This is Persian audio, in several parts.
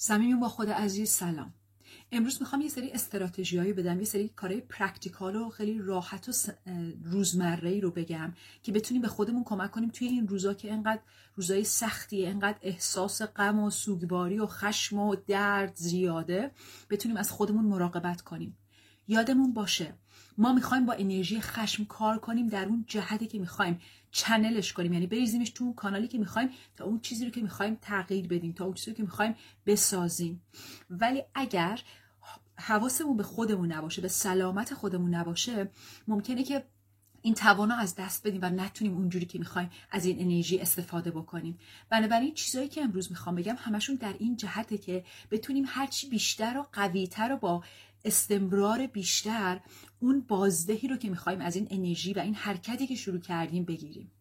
صمیم با خود عزیز سلام. امروز می‌خوام یه سری استراتژیایی بدم یه سری کارهای practical و خیلی راحت و روزمره ای رو بگم که بتونیم به خودمون کمک کنیم توی این روزا که انقدر روزای سختیه انقدر احساس غم و سوگواری و خشم و درد زیاده بتونیم از خودمون مراقبت کنیم. یادمون باشه ما می‌خوایم با انرژی خشم کار کنیم در اون جهتی که می‌خوایم channel ش کنیم. یعنی بریزیمش تو اون کانالی که می‌خوایم تا اون چیزی رو که می‌خوایم تغییر بدیم تا اون چیزی رو که می‌خوایم بسازیم. ولی اگر حواسمون به خودمون نباشه به سلامت خودمون نباشه ممکنه که این توانا از دست بدیم و نتونیم اونجوری که می‌خوایم از این انرژی استفاده بکنیم. بنابراین چیزایی که امروز می‌خوام بگم همشون در این جهته که بتونیم هرچی بیشتر و قویتر و با استمرار بیشتر اون بازدهی رو که می‌خوایم از این انرژی و این حرکتی که شروع کردیم بگیریم.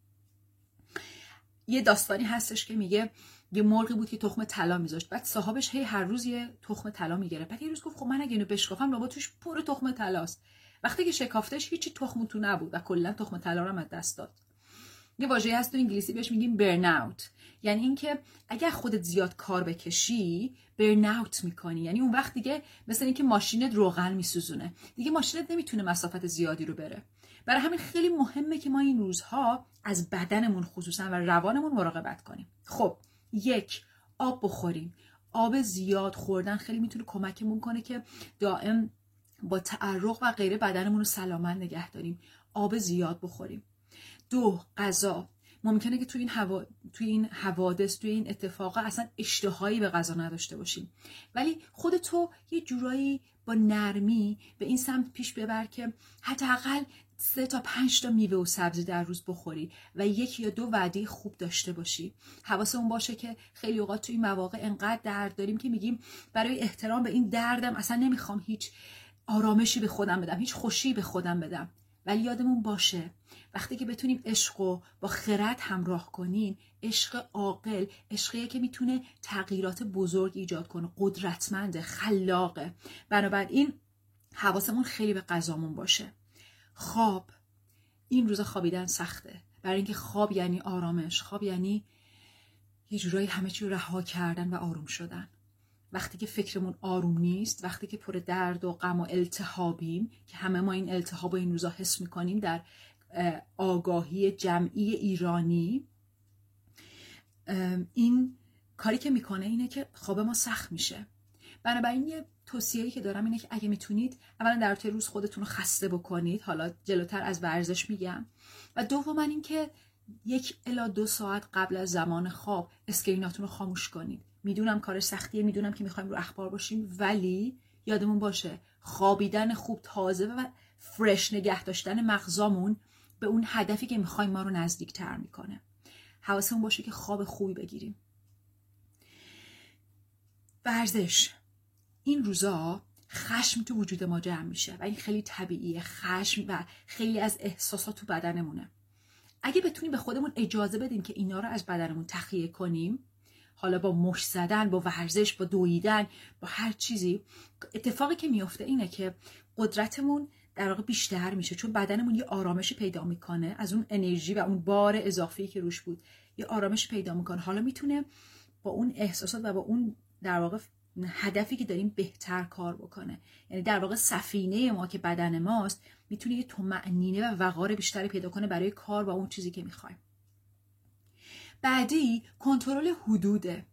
یه داستانی هستش که میگه یه مرغی بود که تخم طلا میذاشت. بعد صاحبش هی هر روز یه تخم طلا می‌گیره. بعد یه روز گفت خب من اگه اینو بشکافم لابا توش پر تخم طلاست. وقتی که شکافتش هیچی تخم تو نبود و کلا تخم طلا رو از دست داد. یه واژه‌ای هست تو انگلیسی بهش میگیم برن اوت یعنی اینکه اگر خودت زیاد کار بکشی برن اوت می‌کنی. یعنی اون وقت دیگه مثل اینکه ماشینت روغن میسوزونه. دیگه ماشینت نمی‌تونه مسافت زیادی رو بره. برای همین خیلی مهمه که ما این روزها از بدنمون خصوصا و روانمون مراقبت کنیم. خب یک آب بخوریم. آب زیاد خوردن خیلی می‌تونه کمکمون کنه که دائم با تعرق و غیره بدنمون رو سلامت نگه داریم. آب زیاد بخوریم. دو غذا. ممکنه که توی این, هوا... توی این حوادث توی این اتفاقا اصلا اشتهایی به غذا نداشته باشیم. ولی خود تو یه جورایی با نرمی به این سمت پیش ببر که حداقل سه تا پنج تا میوه و سبزی در روز بخوری و یک یا دو وعده خوب داشته باشی. حواسمون باشه که خیلی اوقات توی مواقع انقدر درد داریم که میگیم برای احترام به این دردم اصلا نمی‌خوام هیچ آرامشی به خودم بدم هیچ خوشی به خودم بدم. ولی یادمون باشه وقتی که بتونیم عشق رو با خرد همراه کنیم عشق عاقل عشقیه که می‌تونه تغییرات بزرگ ایجاد کنه قدرتمنده خلاقه. بنابراین حواسمون خیلی به غذامون باشه. خواب. این روزا خوابیدن سخته. برای اینکه خواب یعنی آرامش خواب یعنی یه جورایی همه چی رها کردن و آروم شدن. وقتی که فکرمون آروم نیست وقتی که پر درد و غم و التهابیم که همه ما این التهاب و این روزا حس می‌کنیم در آگاهی جمعی ایرانی این کاری که می‌کنه اینه که خواب ما سخت میشه. بنابراین یه توصیه‌ای که دارم اینه که اگه می‌تونید اولا در طول روز خودتون رو خسته بکنید حالا جلوتر از ورزش میگم. و دوما اینکه یک الا دو ساعت قبل از زمان خواب اسکریناتون رو خاموش کنید. می‌دونم کار سختیه می‌دونم که می‌خوایم رو اخبار باشیم ولی یادمون باشه خوابیدن خوب تازه و فرش نگه داشتن مغزامون به اون هدفی که می‌خوایم ما رو نزدیک تر می‌کنه. حواسمون باشه که خواب خوبی بگیریم. ورزش. این روزا خشم تو وجود ما جمع میشه و این خیلی طبیعیه. خشم و خیلی از احساسات تو بدنمونه. اگه بتونیم به خودمون اجازه بدیم که اینا رو از بدنمون تخلیه کنیم حالا با مش زدن با ورزش با دویدن با هر چیزی. اتفاقی که میفته اینه که قدرتمون در واقع بیشتر میشه چون بدنمون یه آرامش پیدا می‌کنه. از اون انرژی و اون بار اضافی که روش بود یه آرامش پیدا می‌کنه. حالا می‌تونه با اون احساسات و با اون در واقع هدفی که داریم بهتر کار بکنه. یعنی در واقع سفینه ما که بدن ماست می‌تونه یه معنینه و وقار بیشتری پیدا کنه برای کار با اون چیزی که می‌خوایم. بعدی کنترل حدوده.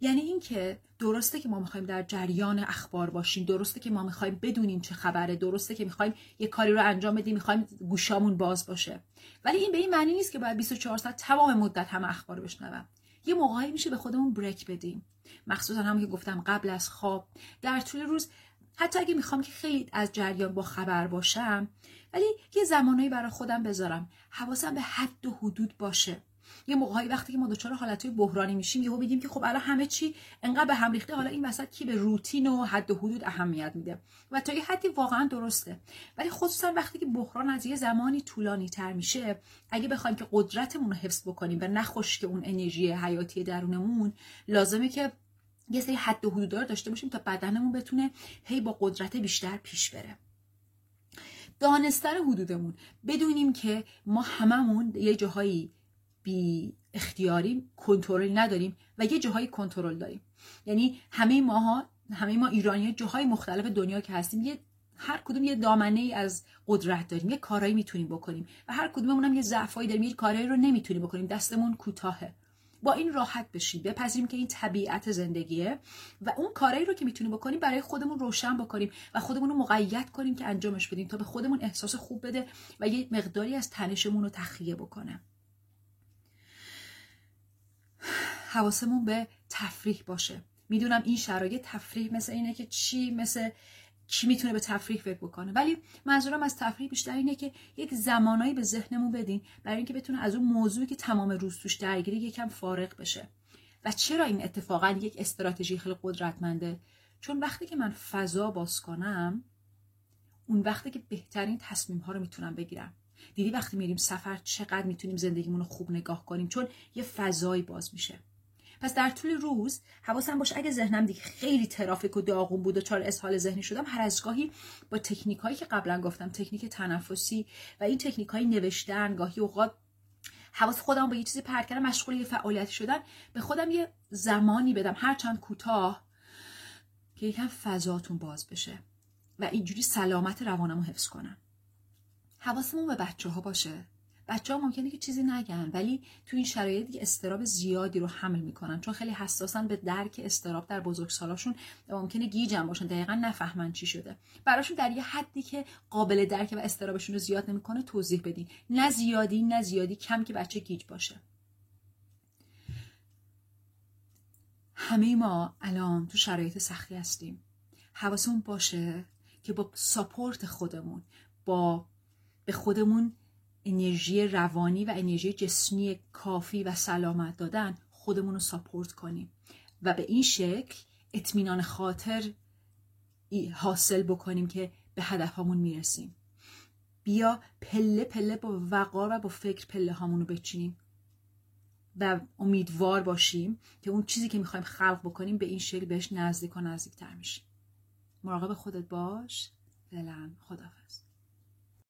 یعنی اینکه درسته که ما می‌خوایم در جریان اخبار باشیم درسته که ما می‌خوایم بدونیم چه خبره درسته که می‌خوایم یه کاری رو انجام بدیم می‌خوایم گوشامون باز باشه. ولی این به این معنی نیست که باید 24 ساعت تمام مدت همه اخبار بشنوم. یه موقعی میشه به خودمون بریک بدیم. مخصوصا هم که گفتم قبل از خواب. در طول روز حتی اگه می‌خوام که خیلی از جریان با خبر باشم ولی یه زمانایی برای خودم بذارم. حواسم به حد و حدود باشه. یه موقعی وقتی که ما دچار حالتهای بحرانی میشیم یهو بگیم که خب الان همه چی انقدر به هم ریخته حالا این وسط کی به روتین و حد و حدود اهمیت میده؟ و تا یه حدی واقعا درسته. ولی خصوصا وقتی که بحران از یه زمانی طولانی تر میشه اگه بخوایم که قدرتمون رو حفظ بکنیم و که اون انرژی حیاتی درونمون لازمه که یه سری حد و حدود داشته باشیم تا بدنمون بتونه هی با قدرت بیشتر پیش بره. دانستن حدودمون. بدونیم که ما هممون یه جاهایی بی اختیاری کنترل نداریم و یه جاهای کنترل داریم. یعنی همه ماها همه ما ایرانی جاهای مختلف دنیا که هستیم یه هر کدوم یه دامنه ای از قدرت داریم یه کارایی می‌تونیم بکنیم و هر کدوممون هم یه ضعفایی داریم یه کارایی رو نمی‌تونیم بکنیم دستمون کوتاهه. با این راحت بشیم بپذیریم که این طبیعت زندگیه و اون کارایی رو که می‌تونیم بکنیم برای خودمون روشن بکنیم و خودمون رو مقید کنیم که انجامش بدیم تا به خودمون احساس خوب بده و یه مقداری از تنشمون رو تخلیه بکنه. حواسمون به تفریح باشه. می‌دونم این شرایط تفریح مثل اینه که چی مثل کی می‌تونه به تفریح فکر بکنه. ولی منظورم از تفریح بیشتر اینه که یک زمانایی به ذهنمون بدین برای اینکه بتونه از اون موضوعی که تمام روز توش درگیری یکم فارغ بشه. و چرا این اتفاقا یک استراتژی خیلی قدرتمنده؟ چون وقتی که من فضا باز کنم اون وقتی که بهترین تصمیم ها رو می‌تونم بگیرم. دیدی وقتی میریم سفر چقدر می‌تونیم زندگیمون رو خوب نگاه کنیم؟ چون یه فضایی باز میشه. پس در طول روز حواسم باشه اگه ذهنم دیگه خیلی ترافیک و داغون بود و چار اسهال ذهنی شدم هر از گاهی با تکنیک هایی که قبلا گفتم تکنیک تنفسی و این تکنیک های نوشتن گاهی اوقات حواس خودم با یه چیزی پرت کردم مشغول یه فعالیتی شدن به خودم یه زمانی بدم هرچند کوتاه که یکم فضاتون باز بشه و اینجوری سلامت روانمو حفظ کنم. حواسمون به بچه ها باشه. بچه ها ممکنه که چیزی نگن ولی تو این شرایط استراب زیادی رو حمل می‌کنن. چون خیلی حساسن به درک استراب در بزرگسالاشون ممکنه گیجن باشن. دقیقا نفهمن چی شده. براشون در یه حدی که قابل درک و استرابشون رو زیاد نمی‌کنه توضیح بدین. نه زیادی نه زیادی کم که بچه گیج باشه. همه ما الان تو شرایط سختی هستیم. حواسمون باشه که با ساپورت خودمون با به خودمون انرژی روانی و انرژی جسمی کافی و سلامت دادن خودمون رو ساپورت کنیم. و به این شکل اطمینان خاطر حاصل بکنیم که به هدفمون می‌رسیم. بیا پله پله با وقار و با فکر پله هامون رو بچینیم. و امیدوار باشیم که اون چیزی که می‌خوایم خلق بکنیم به این شکل بهش نزدیک و نزدیکتر میشیم. مراقب خودت باش. فعلا خدافظ